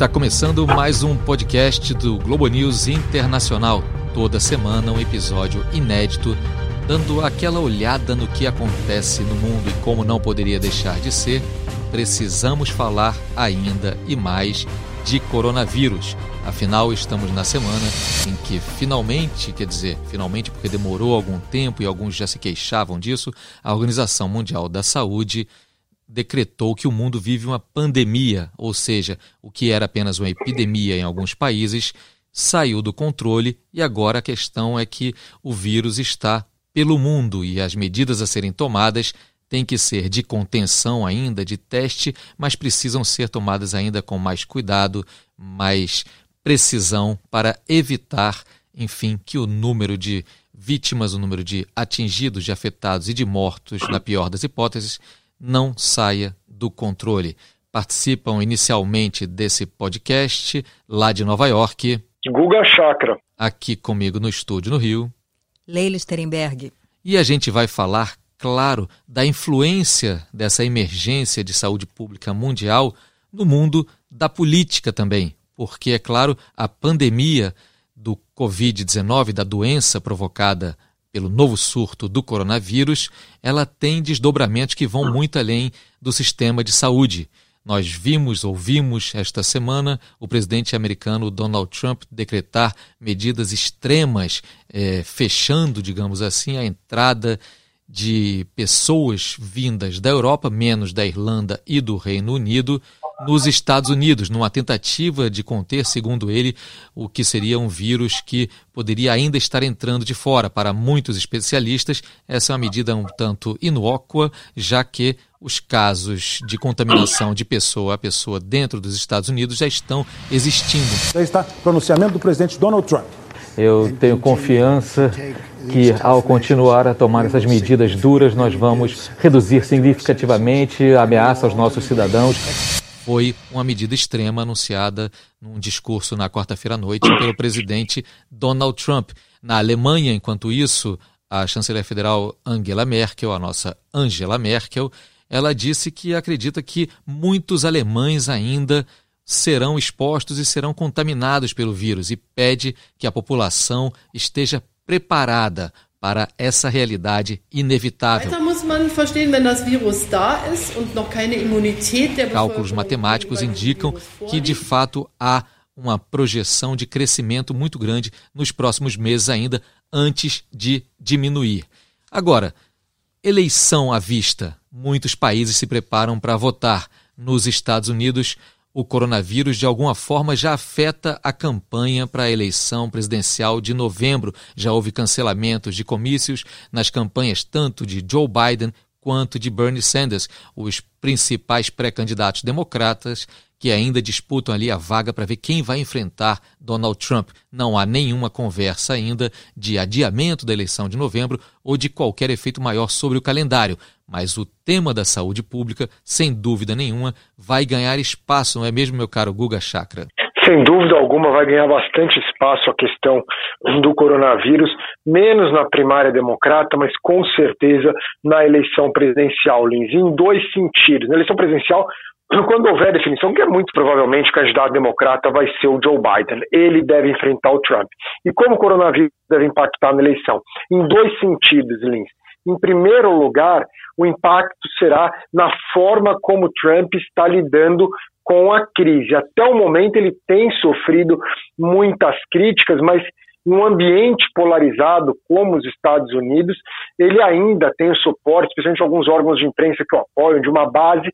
Está começando mais um podcast do Globo News Internacional. Toda semana um episódio inédito, dando aquela olhada no que acontece no mundo e como não poderia deixar de ser, precisamos falar ainda e mais de coronavírus. Afinal, estamos na semana em que finalmente, quer dizer, finalmente porque demorou algum tempo e alguns já se queixavam disso, a Organização Mundial da Saúde decretou que o mundo vive uma pandemia, ou seja, o que era apenas uma epidemia em alguns países saiu do controle e agora a questão é que o vírus está pelo mundo e as medidas a serem tomadas têm que ser de contenção ainda, de teste, mas precisam ser tomadas ainda com mais cuidado, mais precisão para evitar, enfim, que o número de vítimas, o número de atingidos, de afetados e de mortos, na pior das hipóteses, não saia do controle. Participam inicialmente desse podcast lá de Nova York. Guga Chakra. Aqui comigo no estúdio no Rio. Leila Sterenberg. E a gente vai falar, claro, da influência dessa emergência de saúde pública mundial no mundo da política também. Porque, é claro, a pandemia do Covid-19, da doença provocada pelo novo surto do coronavírus, ela tem desdobramentos que vão muito além do sistema de saúde. Nós vimos, ouvimos esta semana o presidente americano Donald Trump decretar medidas extremas, eh, fechando, digamos assim, a entrada de pessoas vindas da Europa, menos da Irlanda e do Reino Unido, nos Estados Unidos, numa tentativa de conter, segundo ele, o que seria um vírus que poderia ainda estar entrando de fora. Para muitos especialistas, essa é uma medida um tanto inócua, já que os casos de contaminação de pessoa a pessoa dentro dos Estados Unidos já estão existindo. Já está pronunciamento do presidente Donald Trump. Eu tenho confiança que, ao continuar a tomar essas medidas duras, nós vamos reduzir significativamente a ameaça aos nossos cidadãos foi uma medida extrema anunciada num discurso na quarta-feira à noite pelo presidente Donald Trump. Na Alemanha, enquanto isso, a chanceler federal Angela Merkel, a nossa Angela Merkel, ela disse que acredita que muitos alemães ainda serão expostos e serão contaminados pelo vírus e pede que a população esteja preparada para essa realidade inevitável. Cálculos matemáticos indicam que, de fato, há uma projeção de crescimento muito grande nos próximos meses ainda, antes de diminuir. Agora, eleição à vista. Muitos países se preparam para votar. Nos Estados Unidos, o coronavírus de alguma forma já afeta a campanha para a eleição presidencial de novembro. Já houve cancelamentos de comícios nas campanhas tanto de Joe Biden quanto de Bernie Sanders, os principais pré-candidatos democratas que ainda disputam ali a vaga para ver quem vai enfrentar Donald Trump. Não há nenhuma conversa ainda de adiamento da eleição de novembro ou de qualquer efeito maior sobre o calendário. Mas o tema da saúde pública, sem dúvida nenhuma, vai ganhar espaço, não é mesmo, meu caro Guga Chakra? Sem dúvida alguma, vai ganhar bastante espaço a questão do coronavírus, menos na primária democrata, mas com certeza na eleição presidencial, Lins, em dois sentidos. Na eleição presidencial, quando houver definição, que é muito provavelmente o candidato democrata vai ser o Joe Biden, ele deve enfrentar o Trump. E como o coronavírus deve impactar na eleição? Em dois sentidos, Lins. Em primeiro lugar, o impacto será na forma como Trump está lidando com a crise. Até o momento ele tem sofrido muitas críticas, mas em um ambiente polarizado como os Estados Unidos, ele ainda tem o suporte, especialmente alguns órgãos de imprensa que o apoiam, de uma base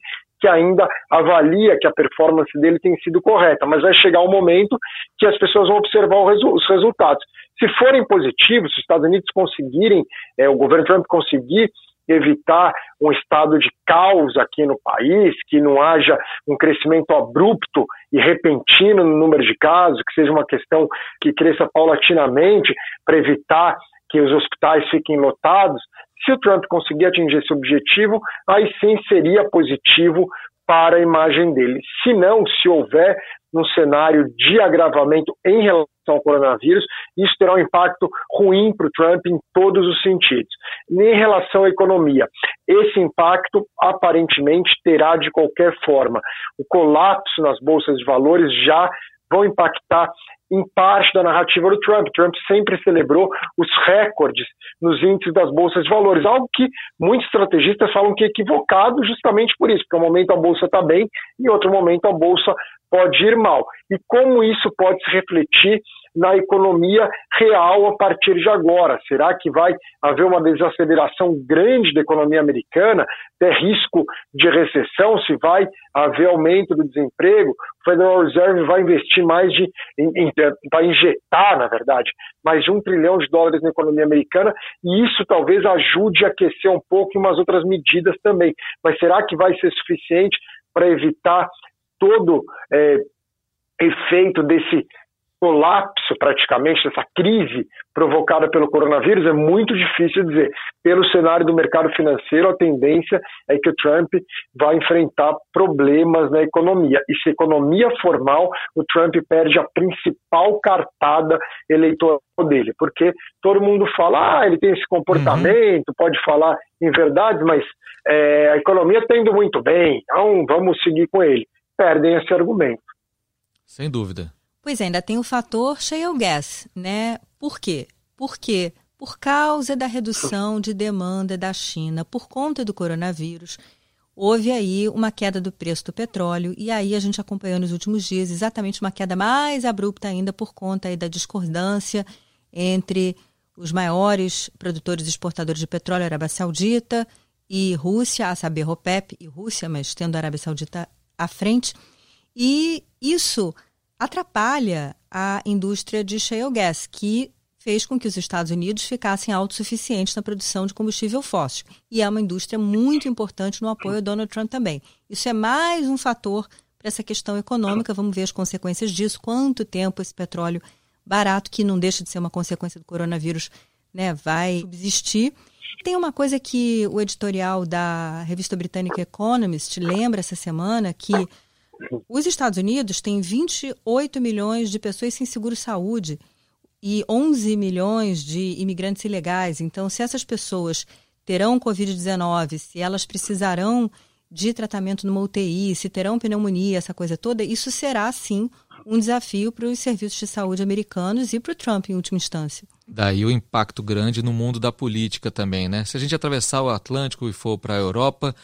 que ainda avalia que a performance dele tem sido correta, mas vai chegar um momento que as pessoas vão observar os resultados. Se forem positivos, se os Estados Unidos conseguirem, é, o governo Trump conseguir evitar um estado de caos aqui no país, que não haja um crescimento abrupto e repentino no número de casos, que seja uma questão que cresça paulatinamente para evitar que os hospitais fiquem lotados. Se o Trump conseguir atingir esse objetivo, aí sim seria positivo para a imagem dele. Se não, se houver um cenário de agravamento em relação ao coronavírus, isso terá um impacto ruim para o Trump em todos os sentidos. Em relação à economia, esse impacto aparentemente terá de qualquer forma. O colapso nas bolsas de valores já vão impactar em parte da narrativa do Trump. Trump sempre celebrou os recordes nos índices das bolsas de valores, algo que muitos estrategistas falam que é equivocado justamente por isso, porque um momento a bolsa está bem e outro momento a bolsa pode ir mal. E como isso pode se refletir na economia real a partir de agora? Será que vai haver uma desaceleração grande da economia americana? Tem risco de recessão? Se vai haver aumento do desemprego? O Federal Reserve vai investir mais de, vai injetar, na verdade, mais de um trilhão de dólares na economia americana e isso talvez ajude a aquecer um pouco em umas outras medidas também. Mas será que vai ser suficiente para evitar todo é, efeito desse colapso praticamente, dessa crise provocada pelo coronavírus, é muito difícil dizer. Pelo cenário do mercado financeiro, a tendência é que o Trump vai enfrentar problemas na economia. E se a economia for mal, o Trump perde a principal cartada eleitoral dele, porque todo mundo fala, ah, ele tem esse comportamento, uhum. pode falar em verdade, mas é, a economia está indo muito bem, então vamos seguir com ele. Perdem esse argumento. Sem dúvida. Pois é, ainda tem o fator shale gas, né? Por quê? Porque por causa da redução de demanda da China por conta do coronavírus, houve aí uma queda do preço do petróleo e aí a gente acompanhou nos últimos dias exatamente uma queda mais abrupta ainda por conta aí da discordância entre os maiores produtores e exportadores de petróleo, Arábia Saudita e Rússia, a saber, OPEP e Rússia, mas tendo a Arábia Saudita à frente. E isso atrapalha a indústria de shale gas, que fez com que os Estados Unidos ficassem autossuficientes na produção de combustível fóssil. E é uma indústria muito importante no apoio a Donald Trump também. Isso é mais um fator para essa questão econômica. Vamos ver as consequências disso. Quanto tempo esse petróleo barato, que não deixa de ser uma consequência do coronavírus, né, vai subsistir. Tem uma coisa que o editorial da revista britânica Economist lembra essa semana, que os Estados Unidos têm 28 milhões de pessoas sem seguro-saúde e 11 milhões de imigrantes ilegais. Então, se essas pessoas terão Covid-19, se elas precisarão de tratamento numa UTI, se terão pneumonia, essa coisa toda, isso será, sim, um desafio para os serviços de saúde americanos e para o Trump, em última instância. Daí o impacto grande no mundo da política também, né? Se a gente atravessar o Atlântico e for para a Europa,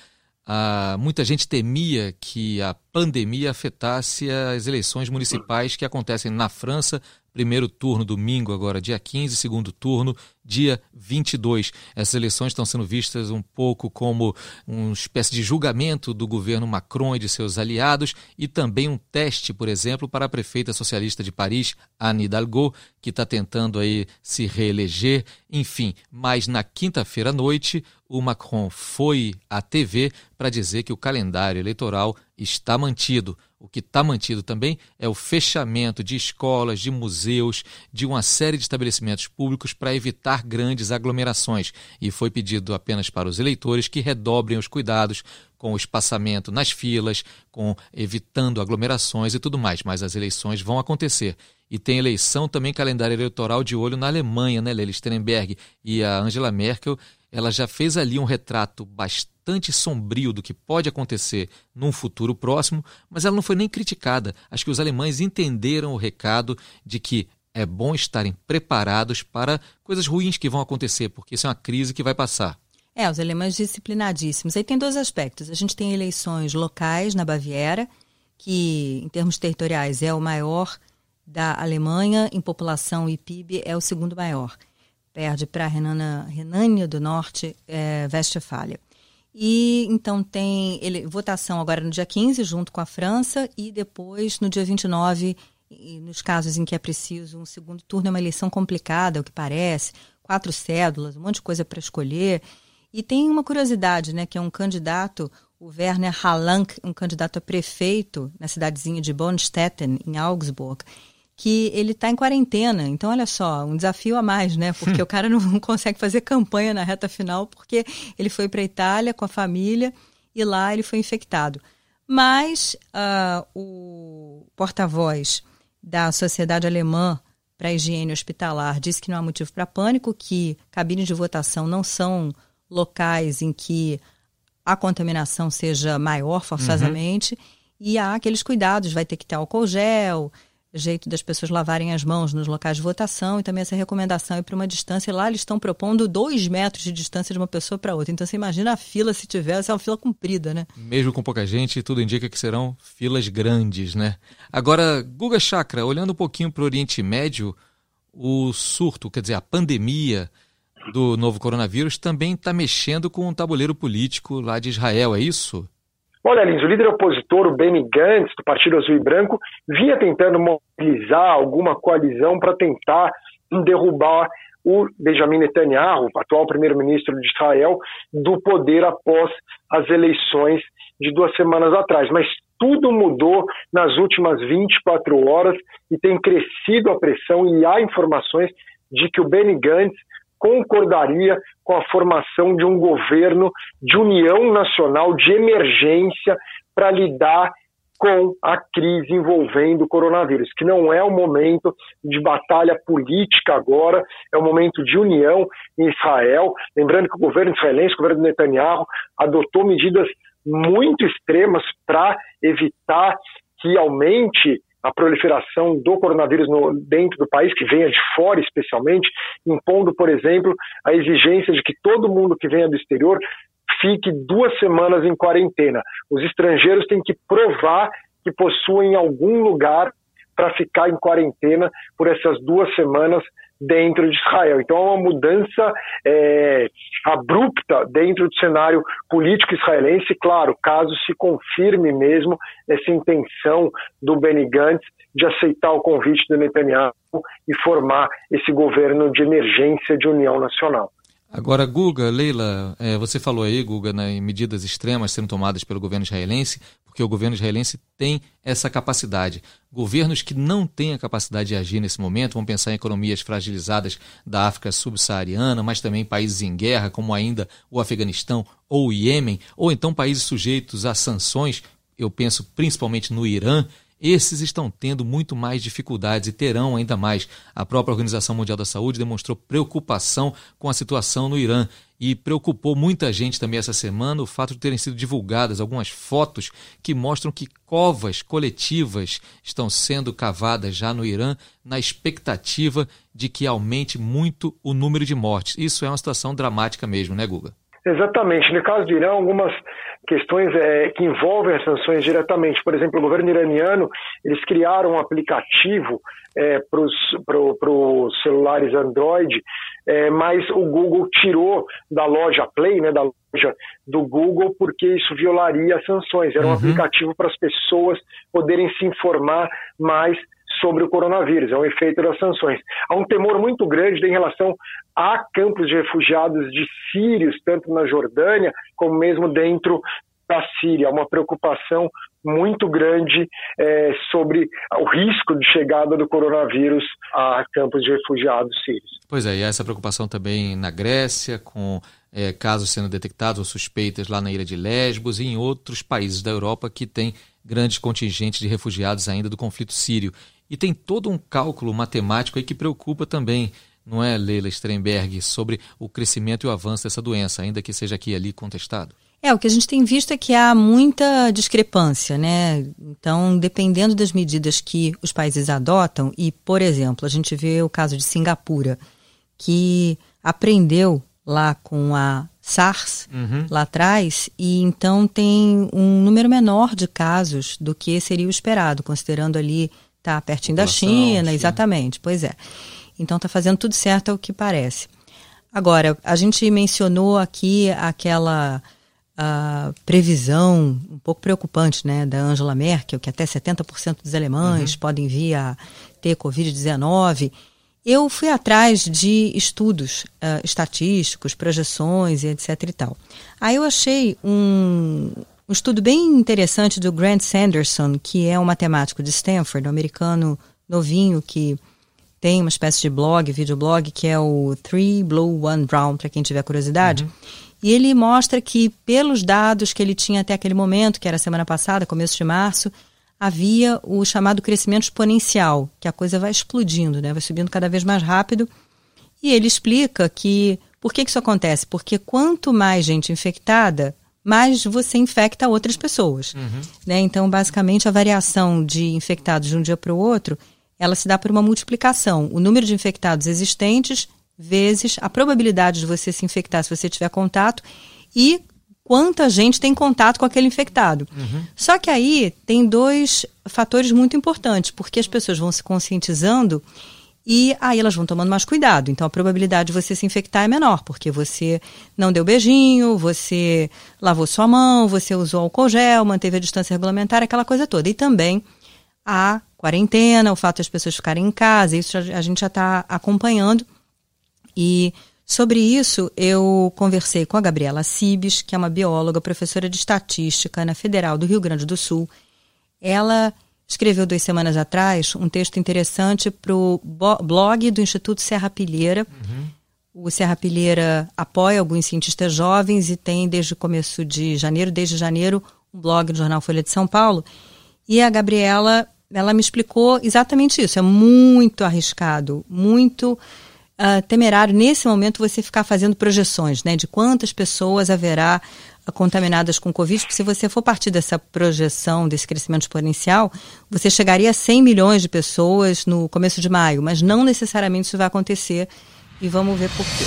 ah, muita gente temia que a pandemia afetasse as eleições municipais que acontecem na França Primeiro turno domingo, agora dia 15, segundo turno, dia 22. Essas eleições estão sendo vistas um pouco como uma espécie de julgamento do governo Macron e de seus aliados e também um teste, por exemplo, para a prefeita socialista de Paris, Anne Hidalgo, que está tentando aí se reeleger. Enfim, mas na quinta-feira à noite, o Macron foi à TV para dizer que o calendário eleitoral está mantido. O que está mantido também é o fechamento de escolas, de museus, de uma série de estabelecimentos públicos para evitar grandes aglomerações. E foi pedido apenas para os eleitores que redobrem os cuidados com o espaçamento nas filas, com evitando aglomerações e tudo mais. Mas as eleições vão acontecer. E tem eleição também, calendário eleitoral de olho na Alemanha, né, Lely Sternberg? E a Angela Merkel, ela já fez ali um retrato bastante bastante sombrio do que pode acontecer num futuro próximo, mas ela não foi nem criticada. Acho que os alemães entenderam o recado de que é bom estarem preparados para coisas ruins que vão acontecer, porque isso é uma crise que vai passar. É, os alemães disciplinadíssimos. Aí tem dois aspectos. A gente tem eleições locais na Baviera, que em termos territoriais é o maior da Alemanha, em população e PIB é o segundo maior. Perde para a Renânia do Norte, é, Westfália. E então tem ele, votação agora no dia 15, junto com a França, e depois no dia 29, e nos casos em que é preciso um segundo turno, é uma eleição complicada, o que parece, quatro cédulas, um monte de coisa para escolher. E tem uma curiosidade, né, que é um candidato, o Werner Hallank, um candidato a prefeito na cidadezinha de Bonstetten, em Augsburg que ele está em quarentena. Então, olha só, um desafio a mais, né? Porque o cara não consegue fazer campanha na reta final porque ele foi para a Itália com a família e lá ele foi infectado. Mas uh, o porta-voz da Sociedade Alemã para a Higiene Hospitalar disse que não há motivo para pânico, que cabines de votação não são locais em que a contaminação seja maior forçosamente. Uhum. E há aqueles cuidados, vai ter que ter álcool gel, jeito das pessoas lavarem as mãos nos locais de votação e também essa recomendação é para uma distância. Lá eles estão propondo dois metros de distância de uma pessoa para outra. Então você imagina a fila se tivesse, é uma fila comprida, né? Mesmo com pouca gente, tudo indica que serão filas grandes, né? Agora, Guga Chakra, olhando um pouquinho para o Oriente Médio, o surto, quer dizer, a pandemia do novo coronavírus também está mexendo com o tabuleiro político lá de Israel, é isso? Olha, Lins, o líder opositor, o Benny Gantz, do Partido Azul e Branco, vinha tentando mobilizar alguma coalizão para tentar derrubar o Benjamin Netanyahu, atual primeiro-ministro de Israel, do poder após as eleições de duas semanas atrás. Mas tudo mudou nas últimas 24 horas e tem crescido a pressão e há informações de que o Benny Gantz concordaria com a formação de um governo de união nacional de emergência para lidar com a crise envolvendo o coronavírus, que não é o momento de batalha política agora, é o momento de união em Israel. Lembrando que o governo israelense, o governo Netanyahu, adotou medidas muito extremas para evitar que aumente a proliferação do coronavírus no, dentro do país, que venha de fora especialmente, impondo, por exemplo, a exigência de que todo mundo que venha do exterior fique duas semanas em quarentena. Os estrangeiros têm que provar que possuem algum lugar para ficar em quarentena por essas duas semanas dentro de Israel. Então, é uma mudança é, abrupta dentro do cenário político israelense, claro, caso se confirme mesmo essa intenção do Benny Gantz de aceitar o convite do Netanyahu e formar esse governo de emergência de união nacional. Agora, Guga, Leila, é, você falou aí, Guga, né, em medidas extremas sendo tomadas pelo governo israelense, porque o governo israelense tem essa capacidade. Governos que não têm a capacidade de agir nesse momento, vão pensar em economias fragilizadas da África subsaariana, mas também países em guerra, como ainda o Afeganistão ou o Iêmen, ou então países sujeitos a sanções, eu penso principalmente no Irã, esses estão tendo muito mais dificuldades e terão ainda mais. A própria Organização Mundial da Saúde demonstrou preocupação com a situação no Irã e preocupou muita gente também essa semana o fato de terem sido divulgadas algumas fotos que mostram que covas coletivas estão sendo cavadas já no Irã na expectativa de que aumente muito o número de mortes. Isso é uma situação dramática mesmo, né, Guga? Exatamente. No caso do Irã, algumas questões é, que envolvem as sanções diretamente. Por exemplo, o governo iraniano, eles criaram um aplicativo é, para os celulares Android, é, mas o Google tirou da loja Play, né, da loja do Google, porque isso violaria as sanções. Era um uhum. aplicativo para as pessoas poderem se informar mais sobre o coronavírus, é um efeito das sanções. Há um temor muito grande em relação a campos de refugiados de sírios, tanto na Jordânia como mesmo dentro da Síria. Uma preocupação muito grande é, sobre o risco de chegada do coronavírus a campos de refugiados sírios. Pois é, e essa preocupação também na Grécia, com é, casos sendo detectados ou suspeitas lá na ilha de Lesbos e em outros países da Europa que têm grandes contingentes de refugiados ainda do conflito sírio. E tem todo um cálculo matemático aí que preocupa também, não é, Leila Strenberg, sobre o crescimento e o avanço dessa doença, ainda que seja aqui e ali contestado? É, o que a gente tem visto é que há muita discrepância, né? Então, dependendo das medidas que os países adotam, e, por exemplo, a gente vê o caso de Singapura, que aprendeu lá com a SARS uhum. lá atrás, e então tem um número menor de casos do que seria o esperado, considerando ali Tá pertinho da China, China, exatamente. Pois é. Então tá fazendo tudo certo ao que parece. Agora, a gente mencionou aqui aquela uh, previsão um pouco preocupante, né, da Angela Merkel, que até 70% dos alemães uhum. podem vir a ter Covid-19. Eu fui atrás de estudos uh, estatísticos, projeções e etc e tal. Aí eu achei um, um estudo bem interessante do Grant Sanderson, que é um matemático de Stanford, um americano novinho que tem uma espécie de blog, videoblog, que é o Three Blue One Brown, para quem tiver curiosidade. Uhum. E ele mostra que, pelos dados que ele tinha até aquele momento, que era semana passada, começo de março, havia o chamado crescimento exponencial, que a coisa vai explodindo, né? vai subindo cada vez mais rápido. E ele explica que Por que, que isso acontece? Porque quanto mais gente infectada, mais você infecta outras pessoas. Uhum. Né? Então, basicamente, a variação de infectados de um dia para o outro, ela se dá por uma multiplicação. O número de infectados existentes vezes a probabilidade de você se infectar se você tiver contato e quanta gente tem contato com aquele infectado. Uhum. Só que aí tem dois fatores muito importantes, porque as pessoas vão se conscientizando e aí elas vão tomando mais cuidado. Então a probabilidade de você se infectar é menor, porque você não deu beijinho, você lavou sua mão, você usou álcool gel, manteve a distância regulamentar, aquela coisa toda. E também a quarentena, o fato das pessoas ficarem em casa, isso a gente já está acompanhando. E sobre isso eu conversei com a Gabriela Cibes, que é uma bióloga, professora de estatística na Federal do Rio Grande do Sul. Ela escreveu duas semanas atrás um texto interessante para o blog do Instituto Serra Pilheira. Uhum. O Serra Pilheira apoia alguns cientistas jovens e tem desde o começo de janeiro, desde janeiro, um blog no jornal Folha de São Paulo. E a Gabriela, ela me explicou exatamente isso. É muito arriscado, muito uh, temerário nesse momento você ficar fazendo projeções, né, de quantas pessoas haverá contaminadas com Covid, porque se você for partir dessa projeção, desse crescimento exponencial, você chegaria a 100 milhões de pessoas no começo de maio, mas não necessariamente isso vai acontecer e vamos ver por quê.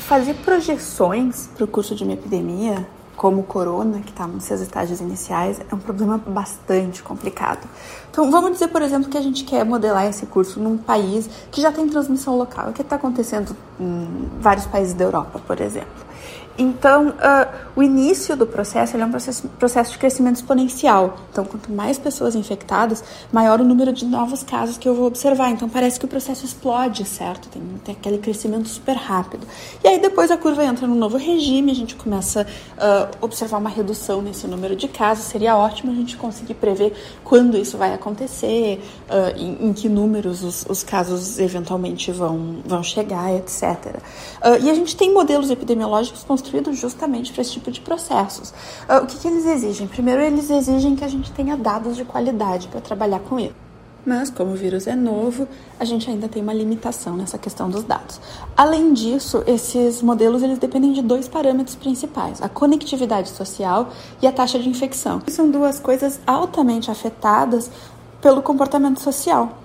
Fazer projeções para o curso de uma epidemia, como o corona, que está nos seus estágios iniciais, é um problema bastante complicado. Então, vamos dizer, por exemplo, que a gente quer modelar esse curso num país que já tem transmissão local, o que está acontecendo em vários países da Europa, por exemplo. Então, uh, o início do processo é um processo, processo de crescimento exponencial. Então, quanto mais pessoas infectadas, maior o número de novos casos que eu vou observar. Então, parece que o processo explode, certo? Tem, tem aquele crescimento super rápido. E aí, depois a curva entra num novo regime, a gente começa a uh, observar uma redução nesse número de casos. Seria ótimo a gente conseguir prever quando isso vai acontecer, uh, em, em, que números os, os, casos eventualmente vão, vão chegar, etc. e a gente tem modelos epidemiológicos construídos construído justamente para esse tipo de processos. Uh, o que, que eles exigem? Primeiro, eles exigem que a gente tenha dados de qualidade para trabalhar com ele. Mas, como o vírus é novo, a gente ainda tem uma limitação nessa questão dos dados. Além disso, esses modelos eles dependem de dois parâmetros principais: a conectividade social e a taxa de infecção. São duas coisas altamente afetadas pelo comportamento social.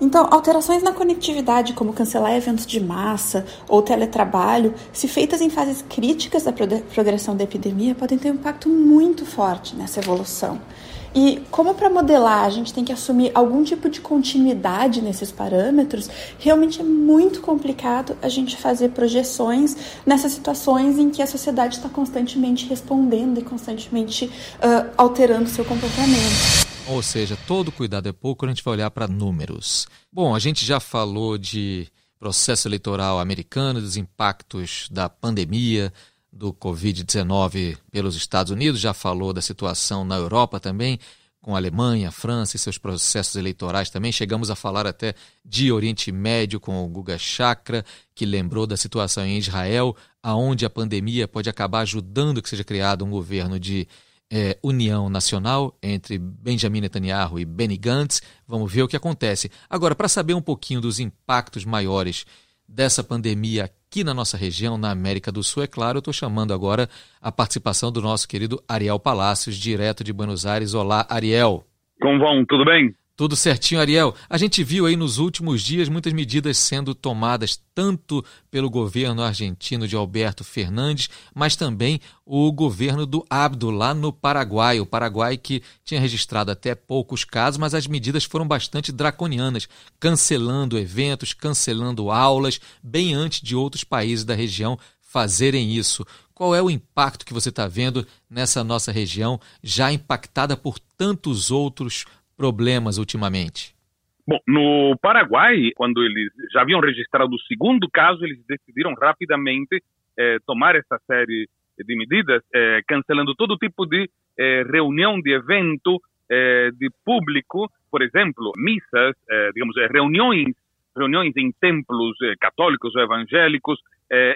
Então, alterações na conectividade, como cancelar eventos de massa ou teletrabalho, se feitas em fases críticas da progressão da epidemia, podem ter um impacto muito forte nessa evolução. E como para modelar a gente tem que assumir algum tipo de continuidade nesses parâmetros, realmente é muito complicado a gente fazer projeções nessas situações em que a sociedade está constantemente respondendo e constantemente uh, alterando seu comportamento. Ou seja, todo cuidado é pouco quando a gente vai olhar para números. Bom, a gente já falou de processo eleitoral americano, dos impactos da pandemia do Covid-19 pelos Estados Unidos, já falou da situação na Europa também, com a Alemanha, a França e seus processos eleitorais também. Chegamos a falar até de Oriente Médio com o Guga Chakra, que lembrou da situação em Israel, aonde a pandemia pode acabar ajudando que seja criado um governo de é, união nacional entre Benjamin Netanyahu e Benny Gantz. Vamos ver o que acontece. Agora, para saber um pouquinho dos impactos maiores dessa pandemia aqui na nossa região, na América do Sul, é claro, eu estou chamando agora a participação do nosso querido Ariel Palácios, direto de Buenos Aires. Olá, Ariel. Como vão? Tudo bem? Tudo certinho, Ariel. A gente viu aí nos últimos dias muitas medidas sendo tomadas tanto pelo governo argentino de Alberto Fernandes, mas também o governo do Abdo lá no Paraguai. O Paraguai que tinha registrado até poucos casos, mas as medidas foram bastante draconianas, cancelando eventos, cancelando aulas, bem antes de outros países da região fazerem isso. Qual é o impacto que você está vendo nessa nossa região, já impactada por tantos outros problemas ultimamente? Bom, no Paraguai, quando eles já haviam registrado o segundo caso, eles decidiram rapidamente eh, tomar essa série de medidas, eh, cancelando todo tipo de eh, reunião de evento de público, por exemplo, missas, digamos, reuniões, reuniões em templos católicos ou evangélicos,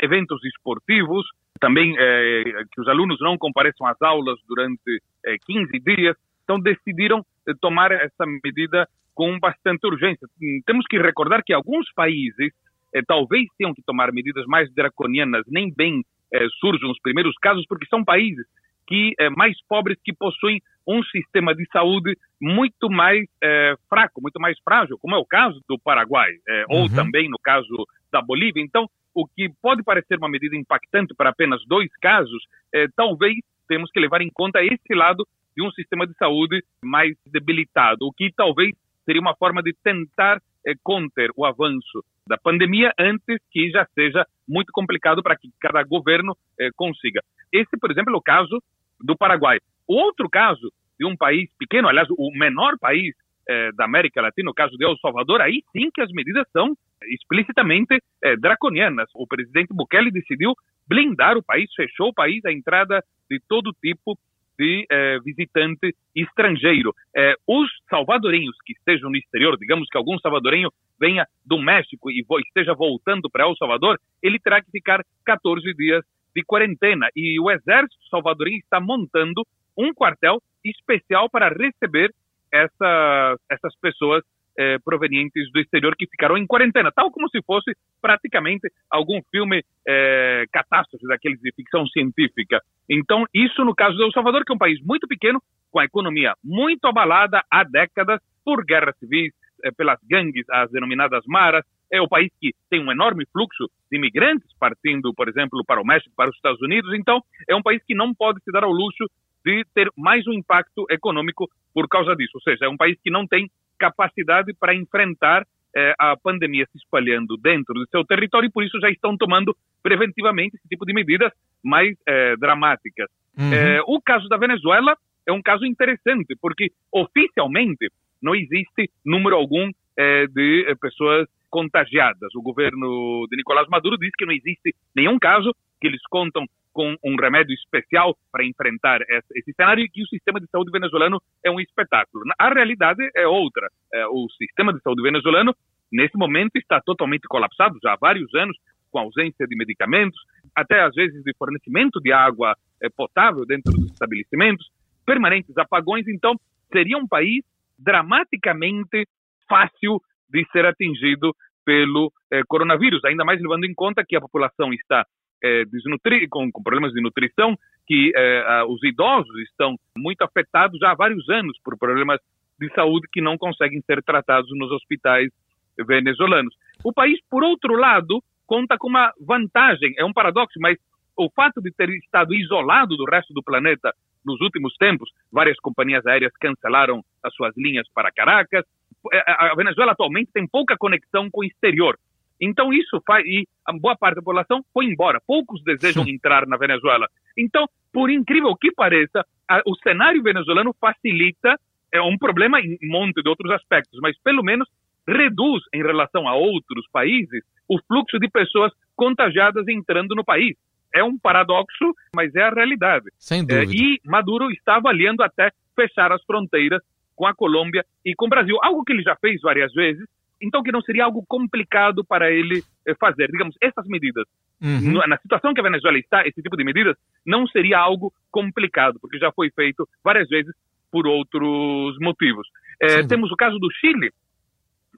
eventos esportivos, também que os alunos não compareçam às aulas durante 15 dias. Então decidiram tomar essa medida com bastante urgência. Temos que recordar que alguns países eh, talvez tenham que tomar medidas mais draconianas, nem bem eh, surjam os primeiros casos, porque são países que eh, mais pobres que possuem um sistema de saúde muito mais eh, fraco, muito mais frágil, como é o caso do Paraguai, eh, uhum. ou também no caso da Bolívia. Então, o que pode parecer uma medida impactante para apenas dois casos, eh, talvez temos que levar em conta esse lado um sistema de saúde mais debilitado, o que talvez seria uma forma de tentar eh, conter o avanço da pandemia antes que já seja muito complicado para que cada governo eh, consiga. Esse, por exemplo, é o caso do Paraguai. O outro caso de um país pequeno, aliás, o menor país eh, da América Latina, o caso de El Salvador, aí sim que as medidas são explicitamente eh, draconianas. O presidente Bukele decidiu blindar o país, fechou o país à entrada de todo tipo de eh, visitante estrangeiro. Eh, os salvadorenhos que estejam no exterior, digamos que algum salvadorenho venha do México e esteja voltando para El Salvador, ele terá que ficar 14 dias de quarentena. E o exército salvadorenho está montando um quartel especial para receber essa, essas pessoas eh, provenientes do exterior que ficaram em quarentena, tal como se fosse praticamente algum filme eh, catástrofe daqueles de ficção científica. Então, isso no caso de El Salvador, que é um país muito pequeno, com a economia muito abalada há décadas por guerras civis, eh, pelas gangues, as denominadas maras, é o país que tem um enorme fluxo de imigrantes partindo, por exemplo, para o México, para os Estados Unidos. Então, é um país que não pode se dar ao luxo de ter mais um impacto econômico por causa disso. Ou seja, é um país que não tem capacidade para enfrentar eh, a pandemia se espalhando dentro do seu território e por isso já estão tomando preventivamente esse tipo de medidas mais eh, dramáticas. Uhum. Eh, o caso da Venezuela é um caso interessante porque oficialmente não existe número algum eh, de eh, pessoas contagiadas. O governo de Nicolás Maduro diz que não existe nenhum caso, que eles contam com um remédio especial para enfrentar esse cenário e que o sistema de saúde venezuelano é um espetáculo. A realidade é outra. É, o sistema de saúde venezuelano, nesse momento, está totalmente colapsado já há vários anos, com ausência de medicamentos, até às vezes de fornecimento de água é, potável dentro dos estabelecimentos, permanentes apagões. Então, seria um país dramaticamente fácil de ser atingido pelo eh, coronavírus, ainda mais levando em conta que a população está é, desnutri com, com, problemas de nutrição, que é, os idosos estão muito afetados já há vários anos por problemas de saúde que não conseguem ser tratados nos hospitais venezuelanos. O país, por outro lado, conta com uma vantagem, é um paradoxo, mas o fato de ter estado isolado do resto do planeta nos últimos tempos, várias companhias aéreas cancelaram as suas linhas para Caracas. É, a Venezuela atualmente tem pouca conexão com o exterior. Então isso faz e a boa parte da população foi embora. Poucos desejam entrar na Venezuela. Então, por incrível que pareça, a, o cenário venezuelano facilita é um problema em um monte de outros aspectos, mas pelo menos reduz em relação a outros países o fluxo de pessoas contagiadas entrando no país. É um paradoxo, mas é a realidade. Sem dúvida. É, e Maduro está avaliando até fechar as fronteiras com a Colômbia e com o Brasil, algo que ele já fez várias vezes, então que não seria algo complicado para ele eh, fazer. Digamos, essas medidas, uhum. na situação que a Venezuela está, esse tipo de medidas não seria algo complicado, porque já foi feito várias vezes por outros motivos. É, temos o caso do Chile,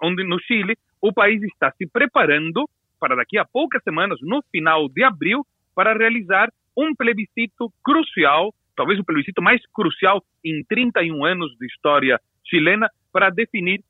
onde no Chile o país está se preparando para daqui a poucas semanas, no final de abril, para realizar um plebiscito crucial, talvez o plebiscito mais crucial em 31 anos de história chilena, para definir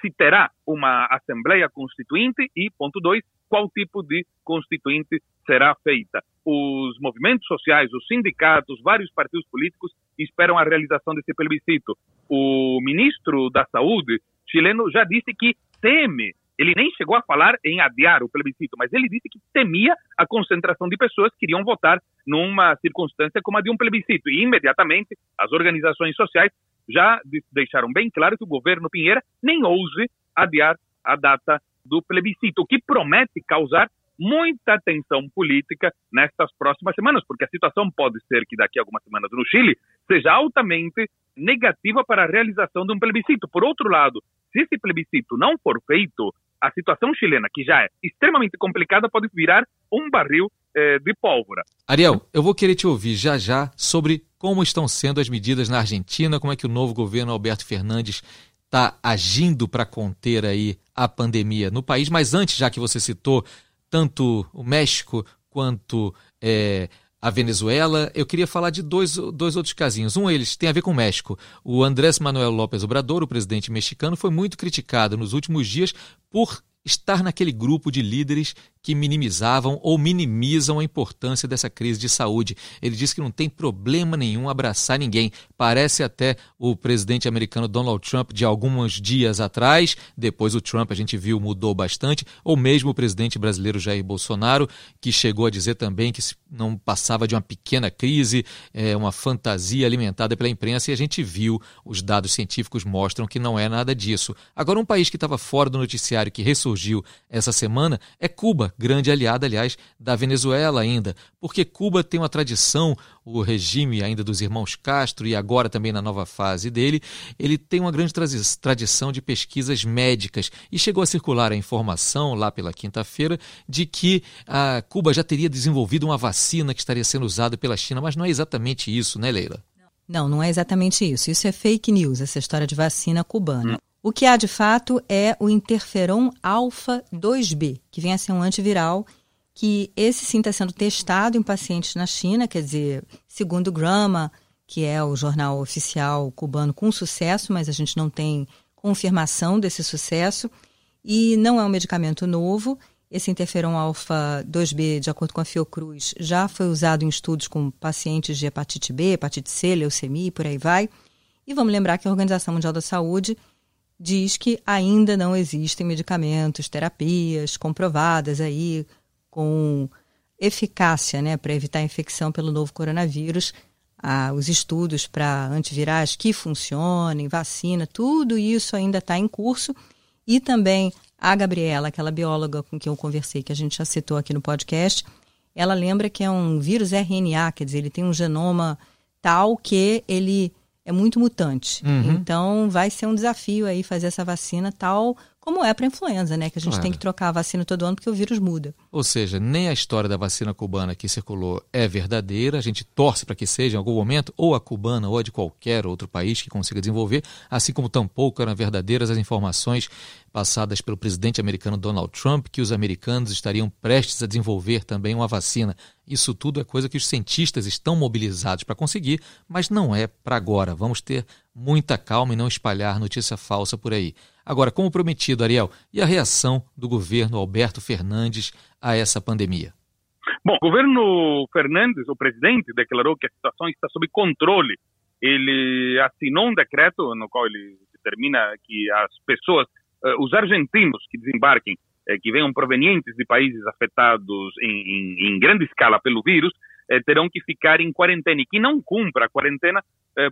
se terá uma Assembleia Constituinte e, ponto dois, qual tipo de constituinte será feita. Os movimentos sociais, os sindicatos, vários partidos políticos esperam a realização desse plebiscito. O ministro da Saúde chileno já disse que teme, ele nem chegou a falar em adiar o plebiscito, mas ele disse que temia a concentração de pessoas que iriam votar numa circunstância como a de um plebiscito. E imediatamente as organizações sociais já deixaram bem claro que o governo Pinheira nem ouse adiar a data do plebiscito, o que promete causar muita tensão política nestas próximas semanas, porque a situação pode ser que daqui a algumas semanas no Chile seja altamente negativa para a realização de um plebiscito. Por outro lado, se esse plebiscito não for feito, a situação chilena, que já é extremamente complicada, pode virar um barril eh, de pólvora. Ariel, eu vou querer te ouvir já já sobre como estão sendo as medidas na Argentina, como é que o novo governo Alberto Fernandes está agindo para conter aí a pandemia no país. Mas antes, já que você citou tanto o México quanto é, a Venezuela, eu queria falar de dois, dois outros casinhos. Um deles tem a ver com o México. O Andrés Manuel López Obrador, o presidente mexicano, foi muito criticado nos últimos dias por estar naquele grupo de líderes que minimizavam ou minimizam a importância dessa crise de saúde. Ele diz que não tem problema nenhum abraçar ninguém. Parece até o presidente americano Donald Trump de alguns dias atrás, depois o Trump a gente viu mudou bastante, ou mesmo o presidente brasileiro Jair Bolsonaro, que chegou a dizer também que não passava de uma pequena crise, é, uma fantasia alimentada pela imprensa, e a gente viu, os dados científicos mostram que não é nada disso. Agora, um país que estava fora do noticiário, que ressurgiu essa semana, é Cuba grande aliada, aliás, da Venezuela ainda, porque Cuba tem uma tradição, o regime ainda dos irmãos Castro e agora também na nova fase dele, ele tem uma grande tradição de pesquisas médicas e chegou a circular a informação lá pela quinta-feira de que a Cuba já teria desenvolvido uma vacina que estaria sendo usada pela China, mas não é exatamente isso, né, Leila? Não, não é exatamente isso. Isso é fake news, essa história de vacina cubana. O que há de fato é o interferon alfa 2B, que vem a ser um antiviral, que esse sim está sendo testado em pacientes na China, quer dizer, segundo o Grama, que é o jornal oficial cubano, com sucesso, mas a gente não tem confirmação desse sucesso. E não é um medicamento novo. Esse interferon alfa 2B, de acordo com a Fiocruz, já foi usado em estudos com pacientes de hepatite B, hepatite C, leucemia e por aí vai. E vamos lembrar que a Organização Mundial da Saúde diz que ainda não existem medicamentos, terapias comprovadas aí com eficácia né, para evitar a infecção pelo novo coronavírus. Ah, os estudos para antivirais que funcionem, vacina, tudo isso ainda está em curso. E também a Gabriela, aquela bióloga com quem eu conversei, que a gente já citou aqui no podcast, ela lembra que é um vírus RNA, quer dizer, ele tem um genoma tal que ele é muito mutante. Uhum. Então, vai ser um desafio aí fazer essa vacina tal como é para influenza, né? Que a gente claro. tem que trocar a vacina todo ano porque o vírus muda. Ou seja, nem a história da vacina cubana que circulou é verdadeira. A gente torce para que seja em algum momento, ou a cubana ou a de qualquer outro país que consiga desenvolver, assim como tampouco eram verdadeiras as informações passadas pelo presidente americano Donald Trump que os americanos estariam prestes a desenvolver também uma vacina. Isso tudo é coisa que os cientistas estão mobilizados para conseguir, mas não é para agora. Vamos ter muita calma e não espalhar notícia falsa por aí. Agora, como prometido, Ariel, e a reação do governo Alberto Fernandes a essa pandemia? Bom, o governo Fernandes, o presidente, declarou que a situação está sob controle. Ele assinou um decreto no qual ele determina que as pessoas, uh, os argentinos que desembarquem, uh, que venham provenientes de países afetados em, em, em grande escala pelo vírus, uh, terão que ficar em quarentena. E quem não cumpra a quarentena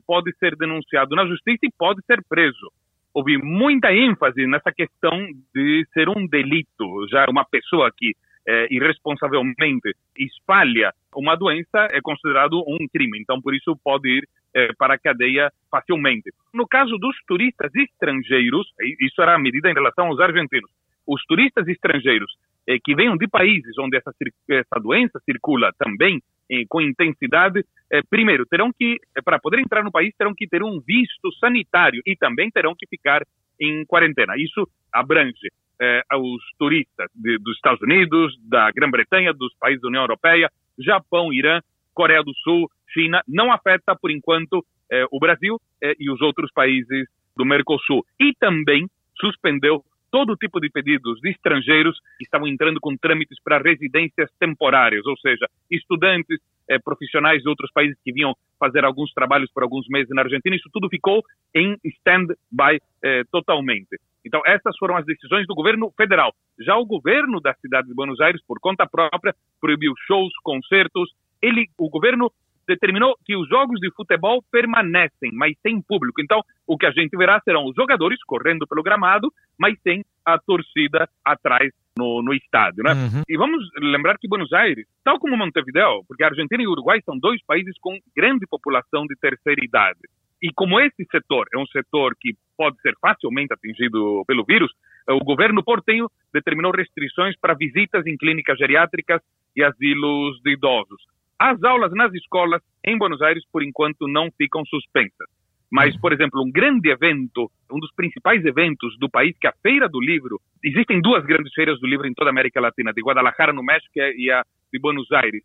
pode ser denunciado na justiça e pode ser preso houve muita ênfase nessa questão de ser um delito. Já uma pessoa que é, irresponsavelmente espalha uma doença é considerado um crime. Então, por isso, pode ir é, para a cadeia facilmente. No caso dos turistas estrangeiros, isso era a medida em relação aos argentinos. Os turistas estrangeiros é, que venham de países onde essa, essa doença circula também com intensidade, eh, primeiro, terão que, eh, para poder entrar no país, terão que ter um visto sanitário e também terão que ficar em quarentena. Isso abrange eh, os turistas de, dos Estados Unidos, da Grã-Bretanha, dos países da União Europeia, Japão, Irã, Coreia do Sul, China. Não afeta, por enquanto, o Brasil e os outros países do Mercosul. E também suspendeu todo tipo de pedidos de estrangeiros que estavam entrando com trâmites para residências temporárias, ou seja, estudantes, eh, profissionais de outros países que vinham fazer alguns trabalhos por alguns meses na Argentina, isso tudo ficou em stand-by eh, totalmente. Então, essas foram as decisões do governo federal. Já o governo da cidade de Buenos Aires, por conta própria, proibiu shows, concertos. Ele, o governo determinou que os jogos de futebol permanecem, mas sem público. Então, o que a gente verá serão os jogadores correndo pelo gramado, mas sem a torcida atrás no, no estádio, né? Uhum. E vamos lembrar que Buenos Aires, tal como Montevideo, porque a Argentina e o Uruguai são dois países com grande população de terceira idade. E como esse setor é um setor que pode ser facilmente atingido pelo vírus, o governo portenho determinou restrições para visitas em clínicas geriátricas e asilos de idosos. As aulas nas escolas em Buenos Aires, por enquanto, não ficam suspensas. Mas, por exemplo, um grande evento, um dos principais eventos do país, que é a Feira do Livro. Existem duas grandes feiras do livro em toda a América Latina, de Guadalajara, no México, e a de Buenos Aires.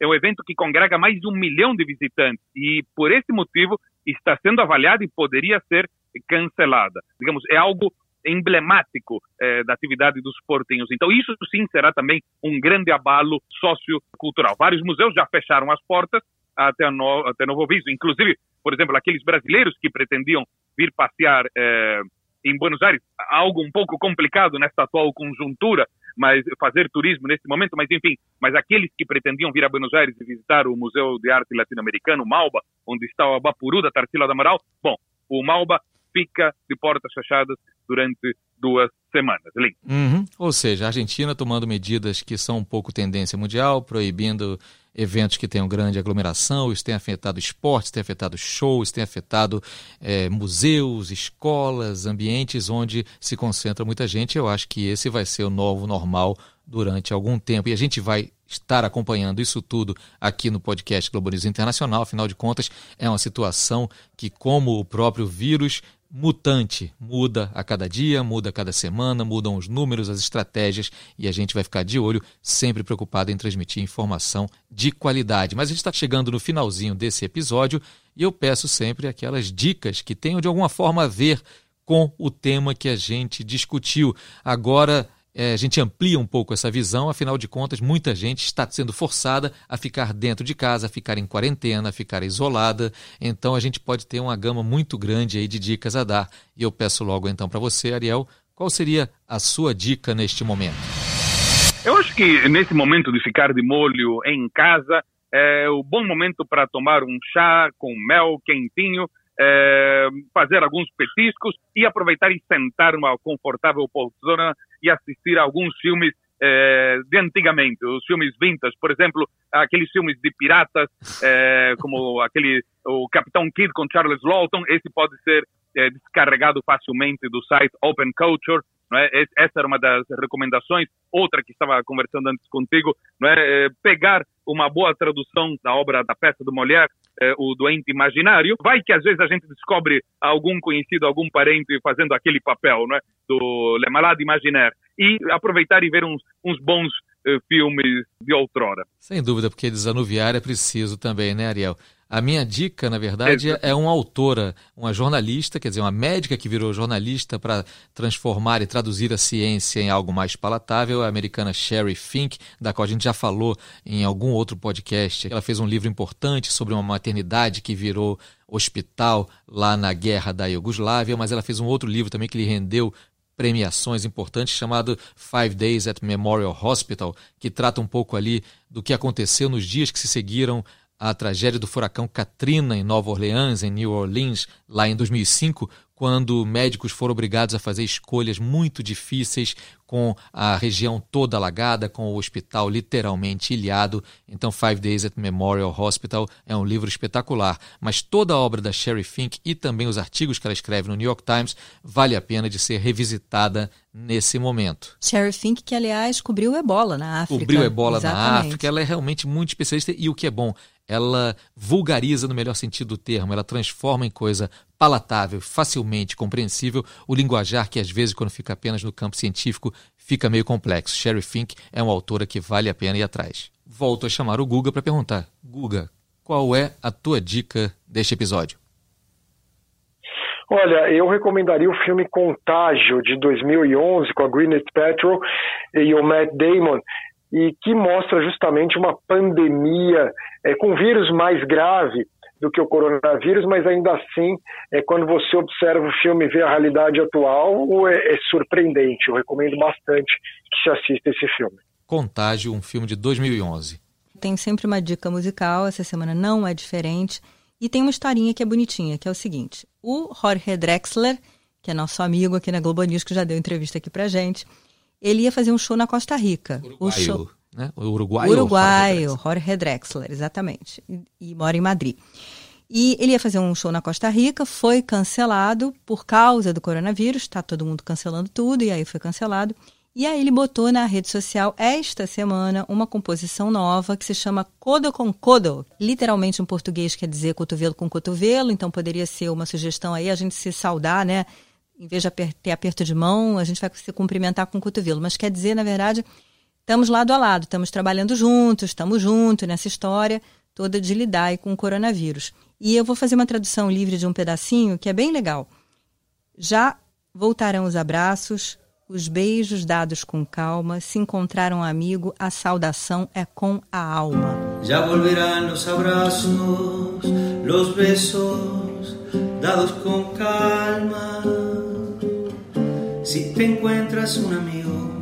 É um evento que congrega mais de um milhão de visitantes e, por esse motivo, está sendo avaliada e poderia ser cancelada. Digamos, é algo emblemático eh, da atividade dos portenhos. Então, isso sim será também um grande abalo sociocultural. Vários museus já fecharam as portas até, no, até novo aviso. Inclusive, por exemplo, aqueles brasileiros que pretendiam vir passear eh, em Buenos Aires, algo um pouco complicado nesta atual conjuntura, mas fazer turismo nesse momento, mas enfim, mas aqueles que pretendiam vir a Buenos Aires e visitar o Museu de Arte Latino-Americano, Malba, onde está o Abapuru da Tarsila do Amaral, bom, o Malba fica de portas fechadas durante duas semanas. Uhum. Ou seja, a Argentina tomando medidas que são um pouco tendência mundial, proibindo eventos que tenham grande aglomeração, isso tem afetado esportes, tem afetado shows, tem afetado é, museus, escolas, ambientes onde se concentra muita gente. Eu acho que esse vai ser o novo normal durante algum tempo. E a gente vai estar acompanhando isso tudo aqui no podcast Globo Internacional. Afinal de contas, é uma situação que, como o próprio vírus, mutante, muda a cada dia, muda a cada semana, mudam os números, as estratégias e a gente vai ficar de olho, sempre preocupado em transmitir informação de qualidade. Mas a gente está chegando no finalzinho desse episódio e eu peço sempre aquelas dicas que tenham de alguma forma a ver com o tema que a gente discutiu. Agora é, a gente amplia um pouco essa visão, afinal de contas, muita gente está sendo forçada a ficar dentro de casa, a ficar em quarentena, a ficar isolada. Então a gente pode ter uma gama muito grande aí de dicas a dar. E eu peço logo então para você, Ariel, qual seria a sua dica neste momento? Eu acho que nesse momento de ficar de molho em casa é o bom momento para tomar um chá com mel quentinho é, fazer alguns petiscos e aproveitar e sentar numa confortável poltrona e assistir a alguns filmes é, de antigamente, os filmes vintage, por exemplo, aqueles filmes de piratas, é, como aquele o Capitão Kidd com Charles Lawton, esse pode ser é, descarregado facilmente do site Open Culture, é? Essa era uma das recomendações. Outra que estava conversando antes contigo, não é pegar uma boa tradução da obra da peça do Molière, é, o doente imaginário. Vai que às vezes a gente descobre algum conhecido, algum parente fazendo aquele papel, não é? Do Le Malade Imaginaire. E aproveitar e ver uns, uns bons uh, filmes de outrora. Sem dúvida, porque desanuviar é preciso também, né, Ariel? A minha dica, na verdade, é uma autora, uma jornalista, quer dizer, uma médica que virou jornalista para transformar e traduzir a ciência em algo mais palatável, a americana Sherry Fink, da qual a gente já falou em algum outro podcast. Ela fez um livro importante sobre uma maternidade que virou hospital lá na guerra da Iugoslávia, mas ela fez um outro livro também que lhe rendeu premiações importantes chamado Five Days at Memorial Hospital, que trata um pouco ali do que aconteceu nos dias que se seguiram a tragédia do furacão Katrina em Nova Orleans, em New Orleans, lá em 2005, quando médicos foram obrigados a fazer escolhas muito difíceis com a região toda alagada, com o hospital literalmente ilhado. Então, Five Days at Memorial Hospital é um livro espetacular. Mas toda a obra da Sherry Fink e também os artigos que ela escreve no New York Times vale a pena de ser revisitada nesse momento. Sherry Fink, que aliás cobriu ebola na África. Cobriu ebola Exatamente. na África. Ela é realmente muito especialista e o que é bom, ela vulgariza no melhor sentido do termo, ela transforma em coisa palatável, facilmente compreensível, o linguajar que às vezes quando fica apenas no campo científico fica meio complexo. Sherry Fink é uma autora que vale a pena ir atrás. Volto a chamar o Guga para perguntar: Guga, qual é a tua dica deste episódio? Olha, eu recomendaria o filme Contágio, de 2011, com a Gwyneth Paltrow e o Matt Damon, e que mostra justamente uma pandemia é, com vírus mais grave do que o coronavírus, mas ainda assim, é, quando você observa o filme e vê a realidade atual, é, é surpreendente. Eu recomendo bastante que se assista esse filme. Contágio, um filme de 2011. Tem sempre uma dica musical, essa semana não é diferente. E tem uma historinha que é bonitinha, que é o seguinte. O Jorge Drexler, que é nosso amigo aqui na Globo News, que já deu entrevista aqui pra gente, ele ia fazer um show na Costa Rica. Uruguaio, o show... né? O Uruguai Uruguai, Jorge Drexler, exatamente. E, e mora em Madrid. E ele ia fazer um show na Costa Rica, foi cancelado por causa do coronavírus, está todo mundo cancelando tudo, e aí foi cancelado. E aí ele botou na rede social esta semana uma composição nova que se chama Codo com Codo. Literalmente em português quer dizer cotovelo com cotovelo, então poderia ser uma sugestão aí a gente se saudar, né? Em vez de ter aperto de mão, a gente vai se cumprimentar com o cotovelo. Mas quer dizer, na verdade, estamos lado a lado, estamos trabalhando juntos, estamos juntos nessa história toda de lidar com o coronavírus. E eu vou fazer uma tradução livre de um pedacinho que é bem legal. Já voltarão os abraços, os beijos dados com calma, se encontrar um amigo, a saudação é com a alma. Já volverão os abraços, os beijos dados com calma. Se te encuentras um amigo,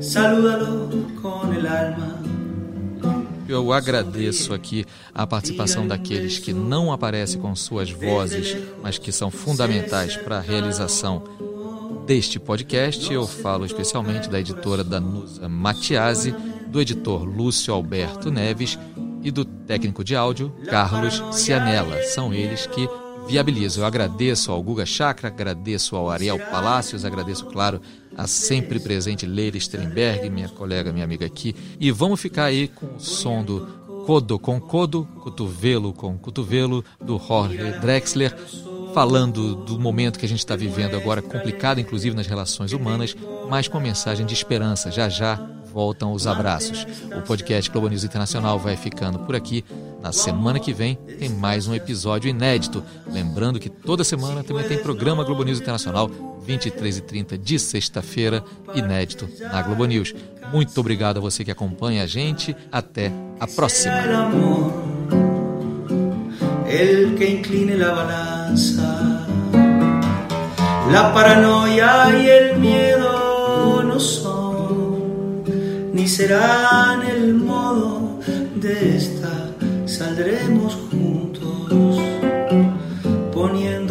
salúdalo com el alma. Eu agradeço aqui a participação daqueles que não aparecem com suas vozes, mas que são fundamentais para a realização deste podcast. Eu falo especialmente da editora Danusa Matiasi, do editor Lúcio Alberto Neves e do técnico de áudio Carlos Cianella. São eles que viabilizam. Eu agradeço ao Guga Chakra, agradeço ao Ariel Palácios, agradeço, claro, a sempre presente Leila Sternberg, minha colega, minha amiga aqui. E vamos ficar aí com o som do Codo com Codo, Cotovelo com Cotovelo, do Jorge Drexler, falando do momento que a gente está vivendo agora, complicado inclusive nas relações humanas, mas com mensagem de esperança. Já já voltam os abraços. O podcast Globo News Internacional vai ficando por aqui. Na semana que vem tem mais um episódio inédito. Lembrando que toda semana também tem programa Globo News Internacional, 23 e 30 de sexta-feira, inédito na Globo News. Muito obrigado a você que acompanha a gente. Até a próxima. El que incline la balanza, la paranoia y el miedo no son, ni serán el saldremos juntos poniendo